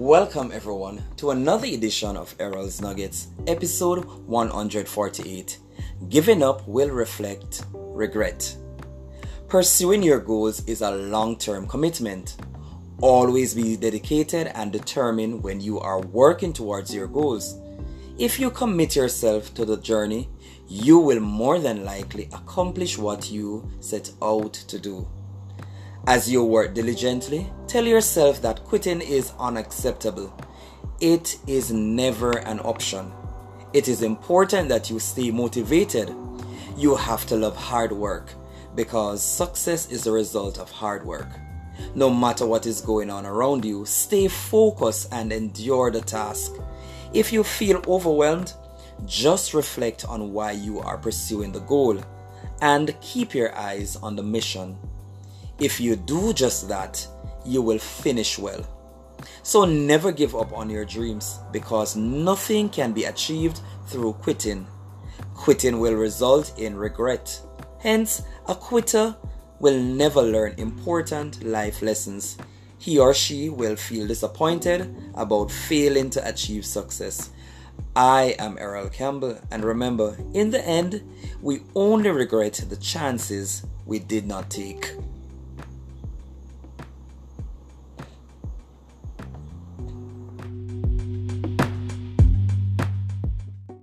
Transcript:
Welcome, everyone, to another edition of Errol's Nuggets, episode 148. Giving up will reflect regret. Pursuing your goals is a long term commitment. Always be dedicated and determined when you are working towards your goals. If you commit yourself to the journey, you will more than likely accomplish what you set out to do. As you work diligently, tell yourself that quitting is unacceptable. It is never an option. It is important that you stay motivated. You have to love hard work because success is the result of hard work. No matter what is going on around you, stay focused and endure the task. If you feel overwhelmed, just reflect on why you are pursuing the goal and keep your eyes on the mission if you do just that, you will finish well. So never give up on your dreams because nothing can be achieved through quitting. Quitting will result in regret. Hence, a quitter will never learn important life lessons. He or she will feel disappointed about failing to achieve success. I am Errol Campbell, and remember, in the end, we only regret the chances we did not take.